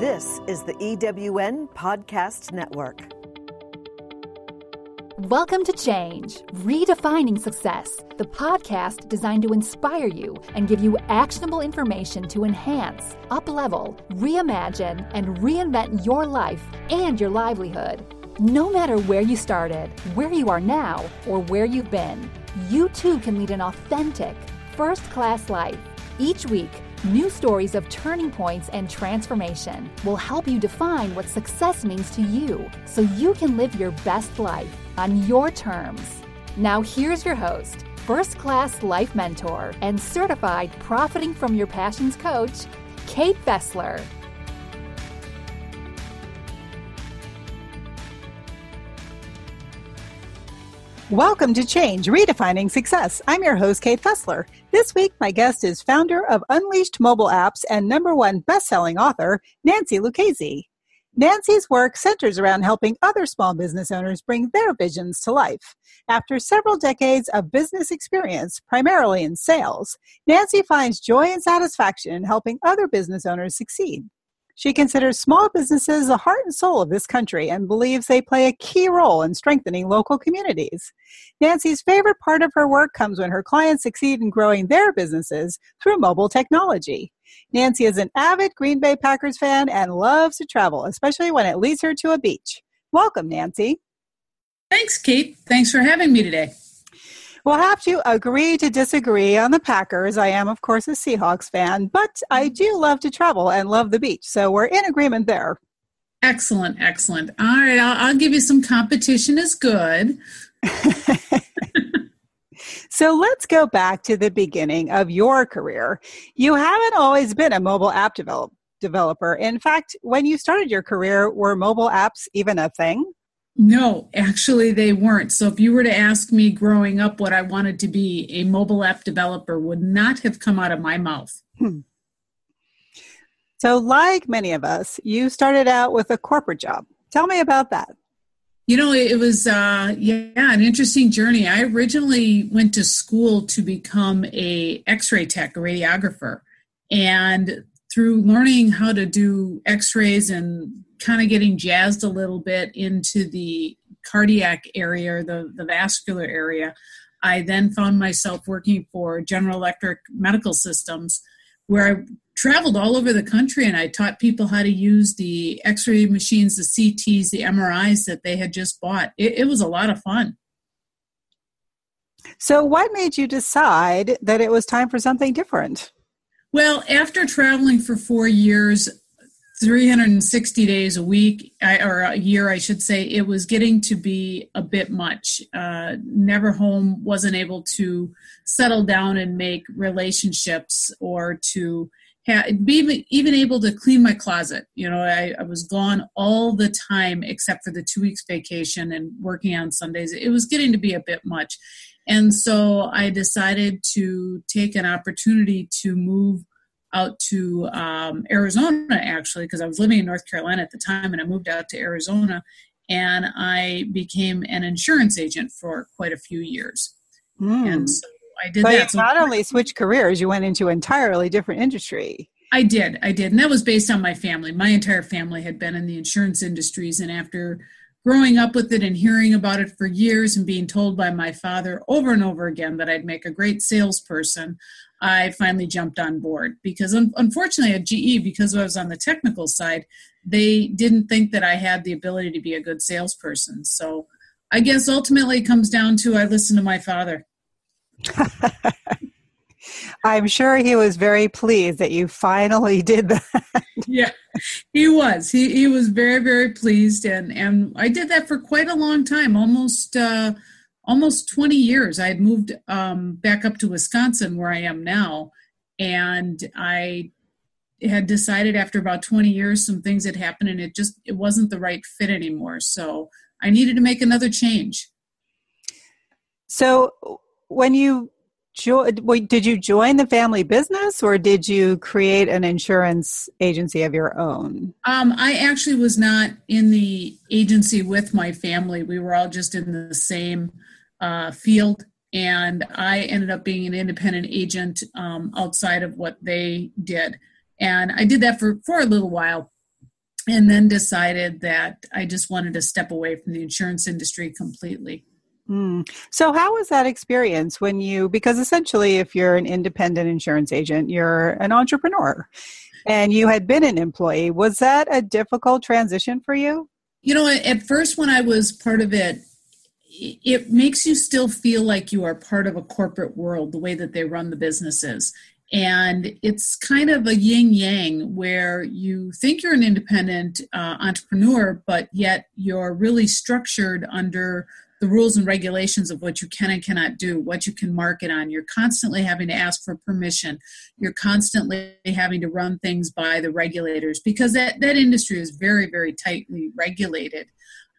This is the EWN Podcast Network. Welcome to Change, Redefining Success, the podcast designed to inspire you and give you actionable information to enhance, uplevel, reimagine, and reinvent your life and your livelihood. No matter where you started, where you are now, or where you've been, you too can lead an authentic, first class life. Each week, New stories of turning points and transformation will help you define what success means to you so you can live your best life on your terms. Now, here's your host, first class life mentor, and certified profiting from your passions coach, Kate Fessler. Welcome to Change, Redefining Success. I'm your host, Kate Fessler. This week, my guest is founder of Unleashed Mobile Apps and number one best-selling author, Nancy Lucchesi. Nancy's work centers around helping other small business owners bring their visions to life. After several decades of business experience, primarily in sales, Nancy finds joy and satisfaction in helping other business owners succeed. She considers small businesses the heart and soul of this country and believes they play a key role in strengthening local communities. Nancy's favorite part of her work comes when her clients succeed in growing their businesses through mobile technology. Nancy is an avid Green Bay Packers fan and loves to travel, especially when it leads her to a beach. Welcome, Nancy. Thanks, Kate. Thanks for having me today. We'll have to agree to disagree on the Packers. I am, of course, a Seahawks fan, but I do love to travel and love the beach. So we're in agreement there. Excellent, excellent. All right, I'll, I'll give you some competition is good. so let's go back to the beginning of your career. You haven't always been a mobile app develop, developer. In fact, when you started your career, were mobile apps even a thing? No, actually, they weren't. So, if you were to ask me growing up what I wanted to be, a mobile app developer would not have come out of my mouth. Hmm. So, like many of us, you started out with a corporate job. Tell me about that. You know, it was uh, yeah, an interesting journey. I originally went to school to become a X-ray tech, a radiographer, and through learning how to do X-rays and kind of getting jazzed a little bit into the cardiac area, the, the vascular area, I then found myself working for General Electric Medical Systems, where I traveled all over the country and I taught people how to use the x ray machines, the CTs, the MRIs that they had just bought. It, it was a lot of fun. So, what made you decide that it was time for something different? Well, after traveling for four years, 360 days a week or a year i should say it was getting to be a bit much. Uh, never home wasn't able to settle down and make relationships or to be even able to clean my closet. You know I, I was gone all the time except for the two weeks vacation and working on sundays. It was getting to be a bit much and so i decided to take an opportunity to move out to um, Arizona actually because I was living in North Carolina at the time and I moved out to Arizona and I became an insurance agent for quite a few years. Mm. And so I did but that. So not only switched careers, you went into entirely different industry. I did, I did, and that was based on my family. My entire family had been in the insurance industries, and after growing up with it and hearing about it for years and being told by my father over and over again that I'd make a great salesperson, I finally jumped on board because un- unfortunately at GE, because I was on the technical side, they didn't think that I had the ability to be a good salesperson. So I guess ultimately it comes down to I listened to my father. I'm sure he was very pleased that you finally did that. yeah, he was. He he was very very pleased, and and I did that for quite a long time, almost uh, almost 20 years. I had moved um, back up to Wisconsin, where I am now, and I had decided after about 20 years some things had happened and it just it wasn't the right fit anymore so i needed to make another change so when you jo- did you join the family business or did you create an insurance agency of your own um, i actually was not in the agency with my family we were all just in the same uh, field and I ended up being an independent agent um, outside of what they did. And I did that for, for a little while. and then decided that I just wanted to step away from the insurance industry completely. Mm. So, how was that experience when you, because essentially, if you're an independent insurance agent, you're an entrepreneur and you had been an employee. Was that a difficult transition for you? You know, at first, when I was part of it, it makes you still feel like you are part of a corporate world, the way that they run the businesses. And it's kind of a yin yang where you think you're an independent uh, entrepreneur, but yet you're really structured under the rules and regulations of what you can and cannot do, what you can market on. You're constantly having to ask for permission. You're constantly having to run things by the regulators because that, that industry is very, very tightly regulated.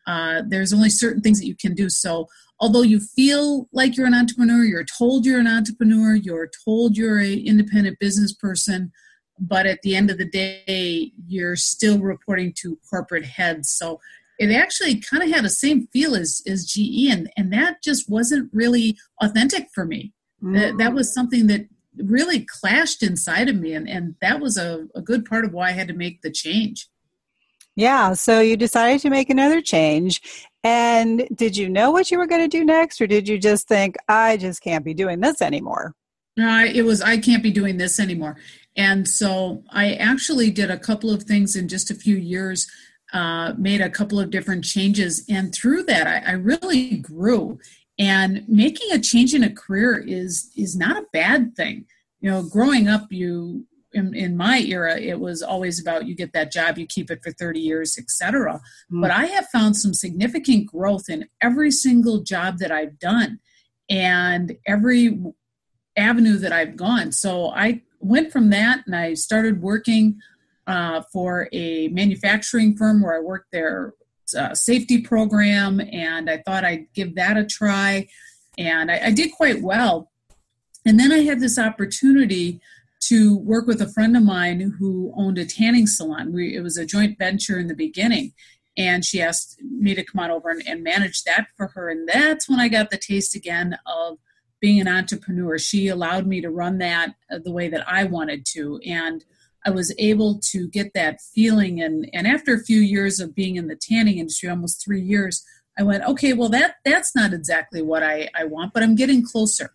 Uh, there's only certain things that you can do. So, although you feel like you're an entrepreneur, you're told you're an entrepreneur, you're told you're an independent business person, but at the end of the day, you're still reporting to corporate heads. So, it actually kind of had the same feel as, as GE, and, and that just wasn't really authentic for me. Mm. That, that was something that really clashed inside of me, and, and that was a, a good part of why I had to make the change. Yeah, so you decided to make another change. And did you know what you were going to do next, or did you just think, I just can't be doing this anymore? Uh, it was, I can't be doing this anymore. And so I actually did a couple of things in just a few years, uh, made a couple of different changes. And through that, I, I really grew. And making a change in a career is is not a bad thing. You know, growing up, you in, in, my era it was always about you get that job you keep it for 30 years etc mm. but i have found some significant growth in every single job that i've done and every avenue that i've gone so i went from that and i started working uh, for a manufacturing firm where i worked their uh, safety program and i thought i'd give that a try and I, I did quite well and then i had this opportunity to work with a friend of mine who owned a tanning salon. We, it was a joint venture in the beginning. And she asked me to come on over and, and manage that for her. And that's when I got the taste again of being an entrepreneur. She allowed me to run that the way that I wanted to. And I was able to get that feeling. And, and after a few years of being in the tanning industry, almost three years, I went, okay, well, that, that's not exactly what I, I want, but I'm getting closer.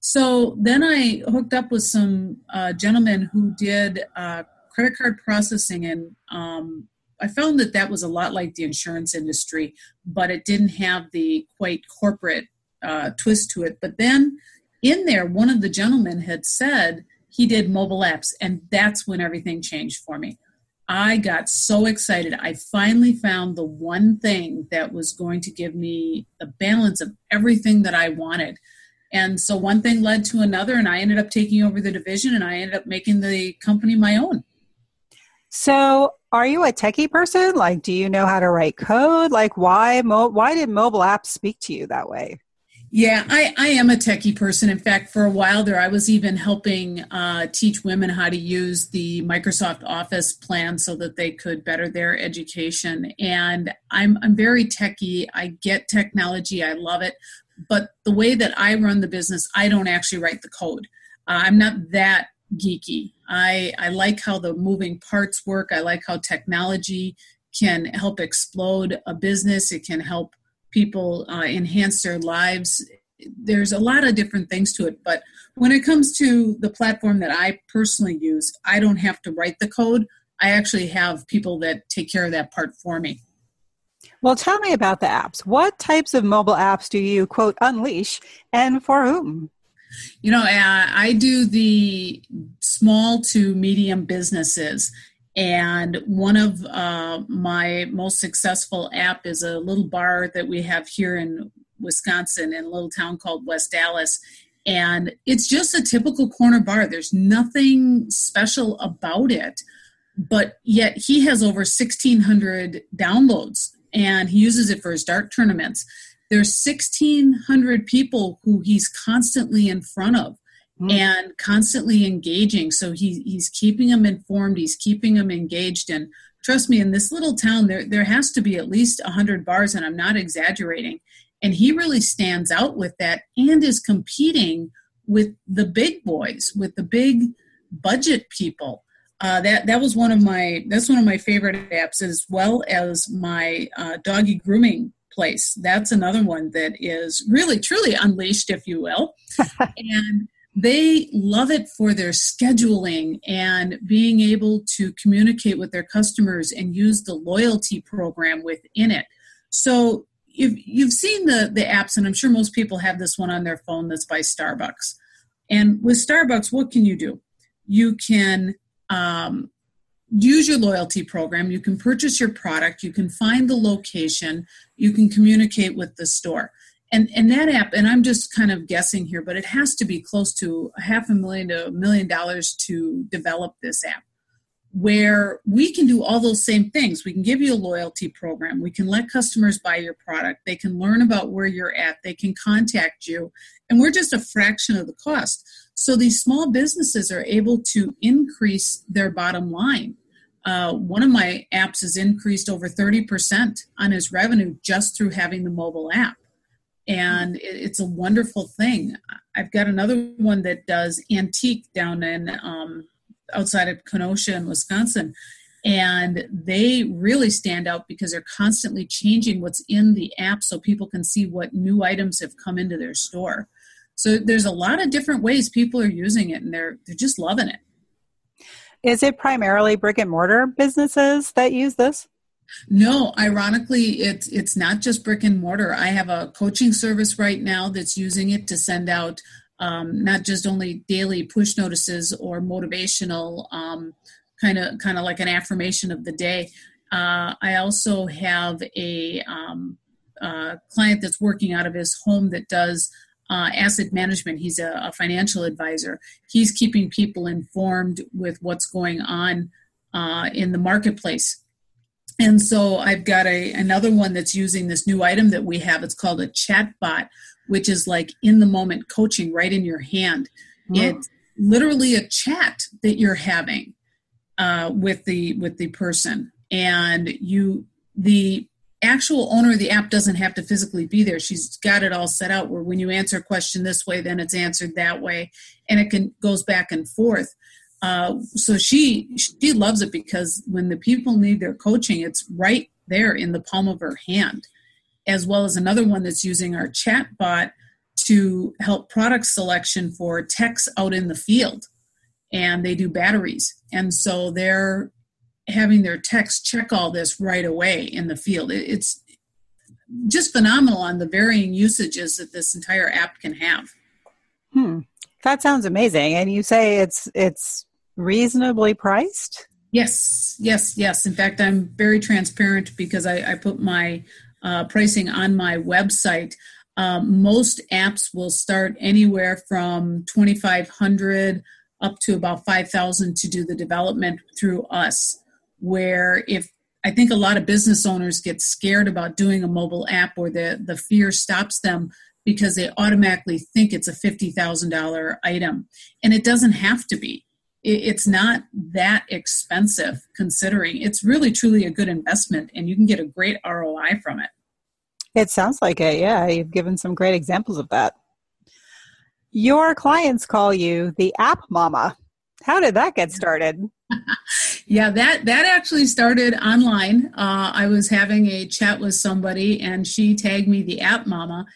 So then I hooked up with some uh, gentlemen who did uh, credit card processing, and um, I found that that was a lot like the insurance industry, but it didn't have the quite corporate uh, twist to it. But then in there, one of the gentlemen had said he did mobile apps, and that's when everything changed for me. I got so excited. I finally found the one thing that was going to give me the balance of everything that I wanted. And so one thing led to another, and I ended up taking over the division and I ended up making the company my own. So, are you a techie person? Like, do you know how to write code? Like, why mo- why did mobile apps speak to you that way? Yeah, I, I am a techie person. In fact, for a while there, I was even helping uh, teach women how to use the Microsoft Office plan so that they could better their education. And I'm, I'm very techie. I get technology, I love it but the way that I run the business, I don't actually write the code. Uh, I'm not that geeky. I, I like how the moving parts work. I like how technology can help explode a business. It can help people uh, enhance their lives. There's a lot of different things to it. But when it comes to the platform that I personally use, I don't have to write the code. I actually have people that take care of that part for me. Well, tell me about the apps. What types of mobile apps do you, quote, unleash and for whom? You know, uh, I do the small to medium businesses. And one of uh, my most successful app is a little bar that we have here in Wisconsin in a little town called West Allis. And it's just a typical corner bar. There's nothing special about it. But yet he has over 1,600 downloads and he uses it for his dart tournaments. There's 1,600 people who he's constantly in front of mm. and constantly engaging. So he, he's keeping them informed, he's keeping them engaged. And trust me, in this little town, there, there has to be at least 100 bars, and I'm not exaggerating. And he really stands out with that and is competing with the big boys, with the big budget people. uh, that that was one of my that's one of my favorite apps as well as my uh, doggy grooming place that's another one that is really truly unleashed if you will and they love it for their scheduling and being able to communicate with their customers and use the loyalty program within it so if you've seen the the apps and i'm sure most people have this one on their phone that's by starbucks and with starbucks what can you do you can um, use your loyalty program. You can purchase your product. You can find the location. You can communicate with the store. And, and that app, and I'm just kind of guessing here, but it has to be close to half a million to a million dollars to develop this app where we can do all those same things. We can give you a loyalty program. We can let customers buy your product. They can learn about where you're at. They can contact you. And we're just a fraction of the cost. So these small businesses are able to increase their bottom line. Uh, one of my apps has increased over 30% on his revenue just through having the mobile app. And it's a wonderful thing. I've got another one that does antique down in um, outside of Kenosha in Wisconsin. And they really stand out because they're constantly changing what's in the app so people can see what new items have come into their store. So there's a lot of different ways people are using it and they're they're just loving it. Is it primarily brick and mortar businesses that use this? No, ironically, it's it's not just brick and mortar. I have a coaching service right now that's using it to send out um, not just only daily push notices or motivational kind of kind of like an affirmation of the day. Uh, I also have a um, uh, client that's working out of his home that does uh, asset management. He's a, a, financial advisor. He's keeping people informed with what's going on uh, in the marketplace. And so I've got a another one that's using this new item that we have. It's called a chat bot, which is like in the moment coaching right in your hand. Oh. It's literally a chat that you're having uh, with the with the person, and you the actual owner of the app doesn't have to physically be there. She's got it all set out where when you answer a question this way, then it's answered that way, and it can goes back and forth. Uh, so she she loves it because when the people need their coaching, it's right there in the palm of her hand as well as another one that's using our chat bot to help product selection for techs out in the field. And they do batteries. And so they're having their techs check all this right away in the field. It's just phenomenal on the varying usages that this entire app can have. Hmm. That sounds amazing. And you say it's it's reasonably priced? Yes, yes, yes. In fact, I'm very transparent because I, I put my uh, pricing on my website. Um, most apps will start anywhere from 2500 up to about 5000 to do the development through us where if i think a lot of business owners get scared about doing a mobile app or the, the fear stops them because they automatically think it's a $50000 item and it doesn't have to be it's not that expensive considering it's really truly a good investment and you can get a great roi from it it sounds like it. Yeah, you've given some great examples of that. Your clients call you the app mama. How did that get started? yeah, that that actually started online. Uh, I was having a chat with somebody, and she tagged me the app mama.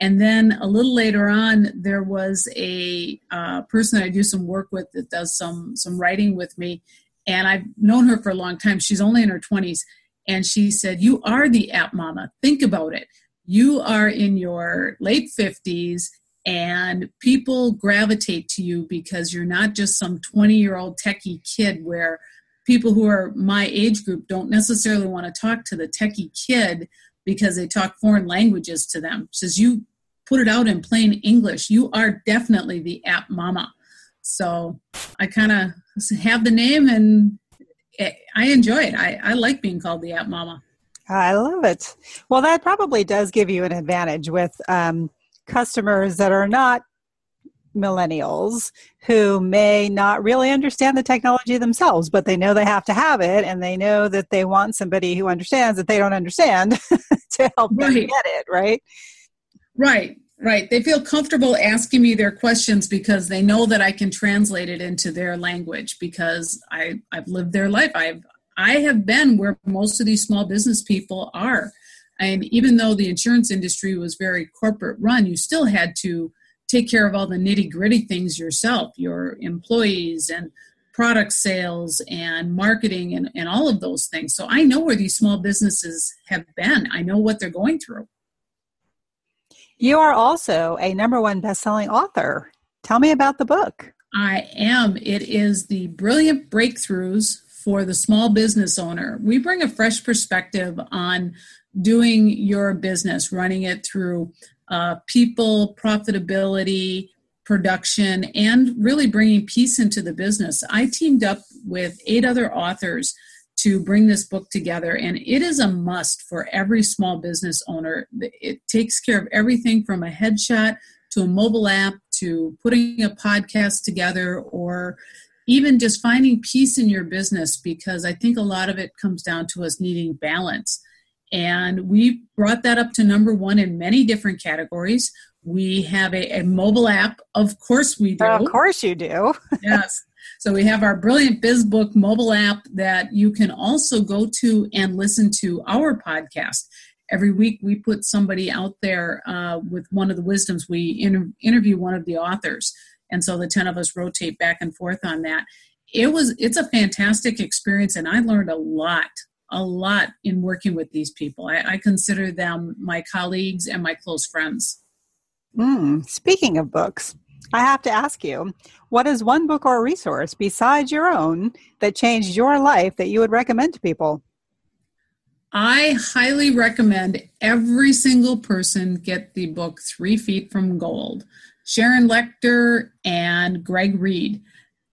And then a little later on, there was a uh, person I do some work with that does some some writing with me, and I've known her for a long time. She's only in her twenties, and she said, You are the app mama. Think about it. You are in your late 50s, and people gravitate to you because you're not just some 20 year old techie kid where people who are my age group don't necessarily want to talk to the techie kid because they talk foreign languages to them. Says you put it out in plain English. You are definitely the app mama. So I kind of have the name and I enjoy it. I, I like being called the app mama. I love it. Well, that probably does give you an advantage with um, customers that are not millennials who may not really understand the technology themselves, but they know they have to have it and they know that they want somebody who understands that they don't understand to help right. them get it, right? Right. Right. They feel comfortable asking me their questions because they know that I can translate it into their language because I, I've lived their life. I've I have been where most of these small business people are. And even though the insurance industry was very corporate run, you still had to take care of all the nitty gritty things yourself, your employees and product sales and marketing and, and all of those things. So I know where these small businesses have been. I know what they're going through. You are also a number one best-selling author. Tell me about the book. I am. It is the Brilliant Breakthroughs for the Small Business Owner. We bring a fresh perspective on doing your business, running it through uh, people, profitability, production, and really bringing peace into the business. I teamed up with eight other authors to bring this book together, and it is a must for every small business owner. It takes care of everything from a headshot to a mobile app to putting a podcast together or even just finding peace in your business because I think a lot of it comes down to us needing balance. And we brought that up to number one in many different categories. We have a, a mobile app. Of course, we do. Of course, you do. yes. So we have our Brilliant BizBook mobile app that you can also go to and listen to our podcast. Every week, we put somebody out there uh, with one of the wisdoms. We inter- interview one of the authors, and so the ten of us rotate back and forth on that. It was it's a fantastic experience, and I learned a lot a lot in working with these people. I, I consider them my colleagues and my close friends. Mm, speaking of books, I have to ask you what is one book or resource besides your own that changed your life that you would recommend to people? I highly recommend every single person get the book Three Feet from Gold. Sharon Lechter and Greg Reid.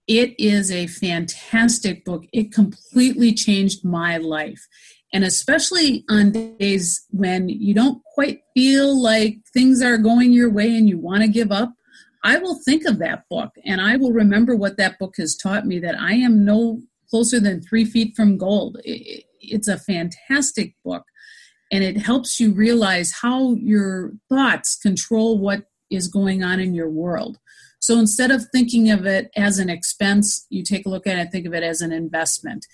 It is a fantastic book. It completely changed my life. And especially on days when you don't quite feel like things are going your way and you want to give up, I will think of that book and I will remember what that book has taught me that I am no closer than three feet from gold. It's a fantastic book and it helps you realize how your thoughts control what is going on in your world. So instead of thinking of it as an expense, you take a look at it think of it as an investment.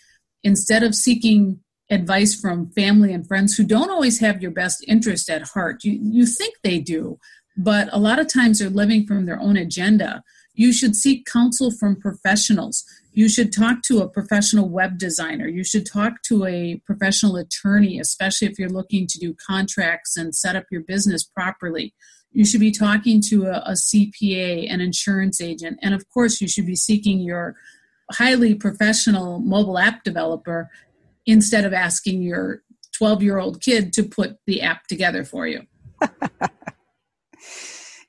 Instead of seeking advice from family and friends who don't always have your best interest at heart, you, you think they do, but a lot of times they're living from their own agenda. You should seek counsel from professionals. You should talk to a professional web designer. You should talk to a professional attorney, especially if you're looking to do contracts and set up your business properly you should be talking to a, a, CPA, an insurance agent, and of course, you should be seeking your highly professional mobile app developer instead of asking your 12 year old kid to put the app together for you.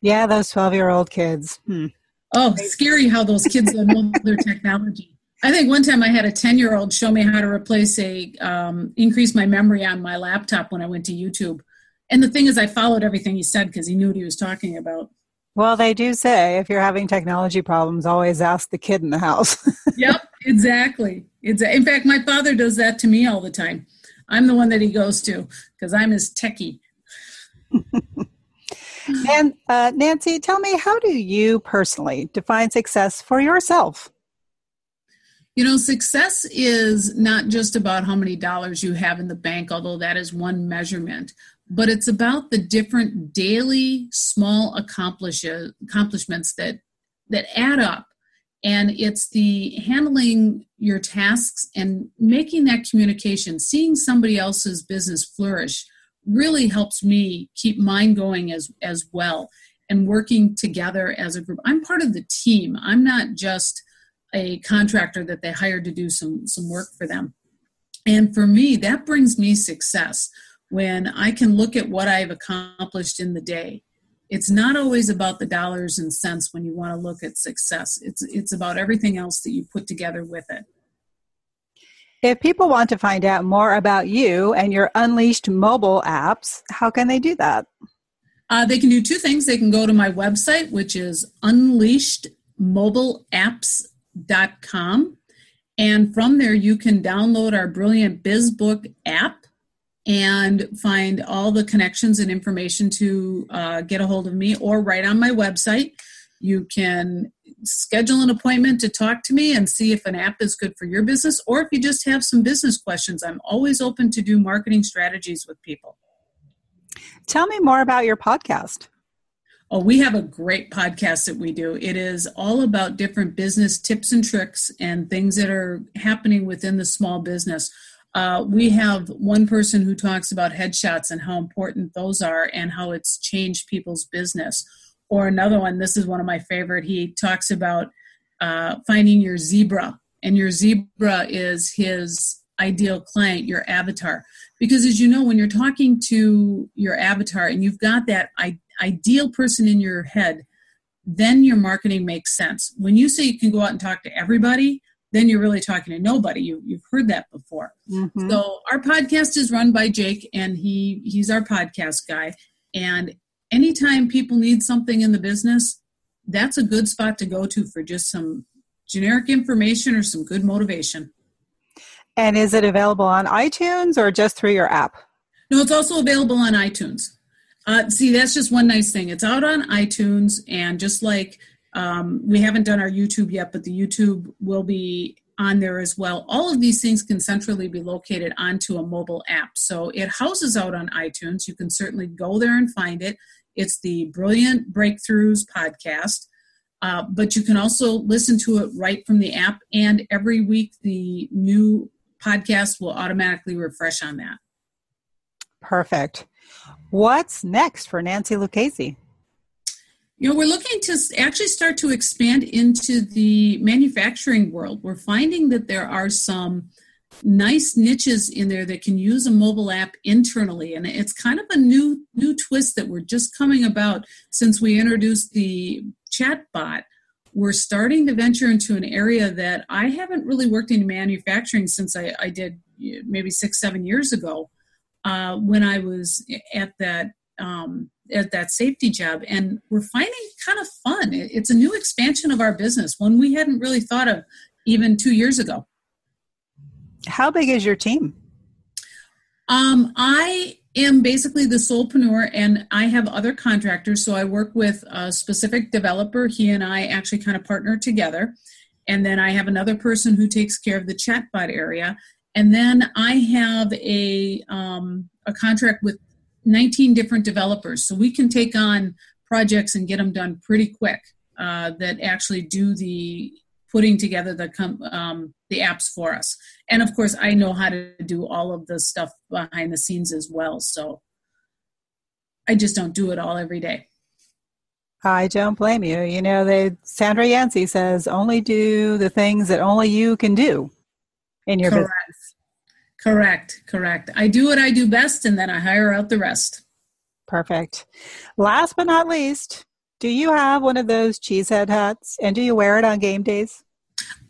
yeah, those 12 year old kids. Hmm. Oh, scary how those kids know their technology. I think one time I had a 10 year old show me how to replace a, um, increase my memory on my laptop when I went to YouTube and the thing is, I followed everything he said because he knew what he was talking about. Well, they do say if you're having technology problems, always ask the kid in the house. yep, exactly. It's, in fact, my father does that to me all the time. I'm the one that he goes to because I'm his techie. and uh, Nancy, tell me, how do you personally define success for yourself? You know, success is not just about how many dollars you have in the bank, although that is one measurement but it's about the different daily small accomplishments that that add up and it's the handling your tasks and making that communication seeing somebody else's business flourish really helps me keep mine going as as well and working together as a group i'm part of the team i'm not just a contractor that they hired to do some some work for them and for me that brings me success when I can look at what I've accomplished in the day. It's not always about the dollars and cents when you want to look at success. It's it's about everything else that you put together with it. If people want to find out more about you and your Unleashed mobile apps, how can they do that? Uh, they can do two things. They can go to my website, which is unleashedmobileapps.com. And from there, you can download our Brilliant Biz Book app and find all the connections and information to uh, get a hold of me or right on my website. You can schedule an appointment to talk to me and see if an app is good for your business or if you just have some business questions. I'm always open to do marketing strategies with people. Tell me more about your podcast. Oh, we have a great podcast that we do. It is all about different business tips and tricks and things that are happening within the small business. Uh, we have one person who talks about headshots and how important those are and how it's changed people's business. Or another one, this is one of my favorite. He talks about uh, finding your zebra, and your zebra is his ideal client, your avatar. Because as you know, when you're talking to your avatar and you've got that I- ideal person in your head, then your marketing makes sense. When you say you can go out and talk to everybody, then you're really talking to nobody. You, you've heard that before. Mm-hmm. So our podcast is run by Jake, and he he's our podcast guy. And anytime people need something in the business, that's a good spot to go to for just some generic information or some good motivation. And is it available on iTunes or just through your app? No, it's also available on iTunes. Uh, see, that's just one nice thing. It's out on iTunes, and just like um, we haven't done our YouTube yet, but the YouTube will be on there as well. All of these things can centrally be located onto a mobile app. So it houses out on iTunes. You can certainly go there and find it. It's the Brilliant Breakthroughs podcast. Uh, but you can also listen to it right from the app, and every week the new podcast will automatically refresh on that. Perfect. What's next for Nancy Lucchesi? You know, we're looking to actually start to expand into the manufacturing world. We're finding that there are some nice niches in there that can use a mobile app internally. And it's kind of a new new twist that we're just coming about since we introduced the chatbot. We're starting to venture into an area that i haven't really worked in manufacturing since i, I did maybe six seven years ago uh, when i was at that um, at that safety job. And we're finding kind of fun. It's a new expansion of our business one we hadn't really thought of even two years ago how big is your team? Um, i am basically the solopreneur and i have other contractors. So i work with a specific developer. He and i actually kind of partner together. And then i have another person who takes care of the chatbot area. And then i have a um, a contract with 19 different developers. So we can take on projects and get them done pretty quick uh, that actually do the putting together the com- um, the apps for us. And of course, I know how to do all of the stuff behind the scenes as well. So I just don't do it all every day. I don't blame you. You know, they Sandra Yancey says only do the things that only you can do in your Correct. business. Correct, correct. I do what I do best and then I hire out the rest. Perfect. Last but not least, do you have one of those cheesehead hats and do you wear it on game days?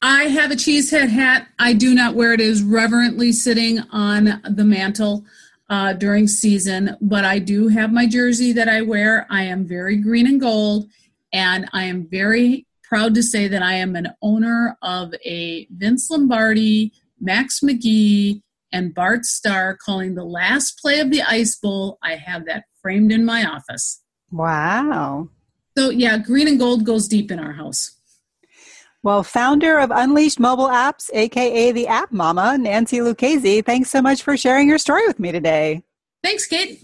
I have a cheesehead hat. I do not wear it as reverently sitting on the mantle uh, during season, but I do have my jersey that I wear. I am very green and gold, and I am very proud to say that I am an owner of a Vince Lombardi, Max McGee, and Bart Starr calling the last play of the Ice Bowl. I have that framed in my office. Wow. So, yeah, green and gold goes deep in our house. Well, founder of Unleashed Mobile Apps, aka the App Mama, Nancy Lucchesi, thanks so much for sharing your story with me today. Thanks, Kate.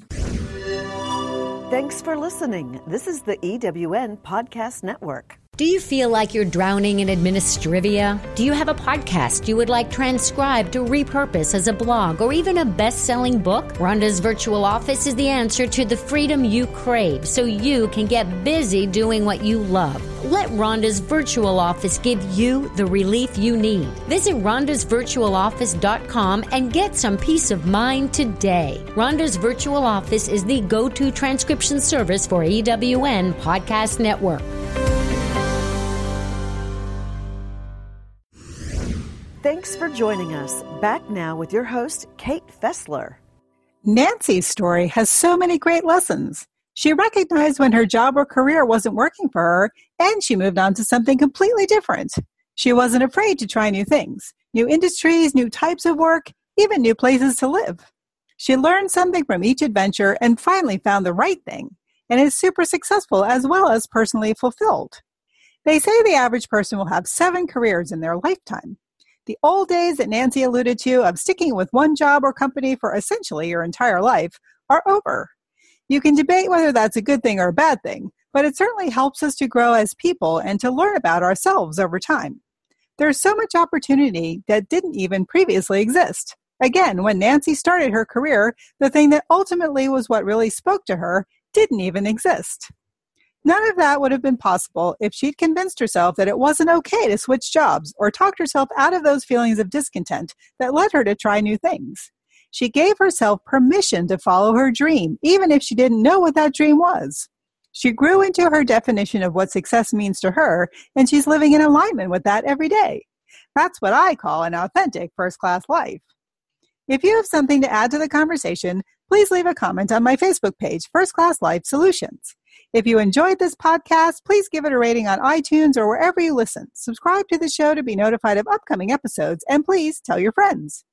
Thanks for listening. This is the EWN Podcast Network. Do you feel like you're drowning in administrivia? Do you have a podcast you would like transcribed to repurpose as a blog or even a best selling book? Rhonda's Virtual Office is the answer to the freedom you crave so you can get busy doing what you love. Let Rhonda's Virtual Office give you the relief you need. Visit rhondasvirtualoffice.com and get some peace of mind today. Rhonda's Virtual Office is the go to transcription service for EWN Podcast Network. Thanks for joining us. Back now with your host, Kate Fessler. Nancy's story has so many great lessons. She recognized when her job or career wasn't working for her, and she moved on to something completely different. She wasn't afraid to try new things, new industries, new types of work, even new places to live. She learned something from each adventure and finally found the right thing, and is super successful as well as personally fulfilled. They say the average person will have seven careers in their lifetime. The old days that Nancy alluded to of sticking with one job or company for essentially your entire life are over. You can debate whether that's a good thing or a bad thing, but it certainly helps us to grow as people and to learn about ourselves over time. There's so much opportunity that didn't even previously exist. Again, when Nancy started her career, the thing that ultimately was what really spoke to her didn't even exist. None of that would have been possible if she'd convinced herself that it wasn't okay to switch jobs or talked herself out of those feelings of discontent that led her to try new things. She gave herself permission to follow her dream, even if she didn't know what that dream was. She grew into her definition of what success means to her, and she's living in alignment with that every day. That's what I call an authentic first class life. If you have something to add to the conversation, please leave a comment on my Facebook page, First Class Life Solutions. If you enjoyed this podcast, please give it a rating on iTunes or wherever you listen. Subscribe to the show to be notified of upcoming episodes, and please tell your friends.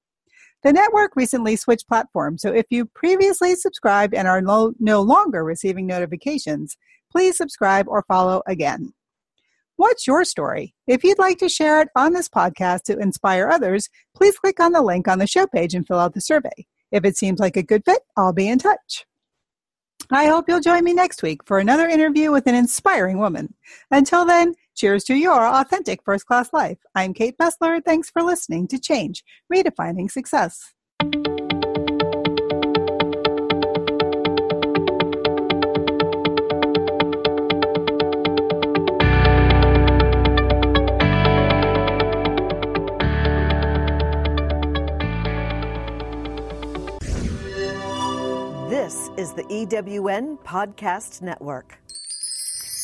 The network recently switched platforms, so if you previously subscribed and are no, no longer receiving notifications, please subscribe or follow again. What's your story? If you'd like to share it on this podcast to inspire others, please click on the link on the show page and fill out the survey. If it seems like a good fit, I'll be in touch. I hope you'll join me next week for another interview with an inspiring woman. Until then, cheers to your authentic first class life. I'm Kate Fessler. Thanks for listening to Change, Redefining Success. This is the EWN Podcast Network.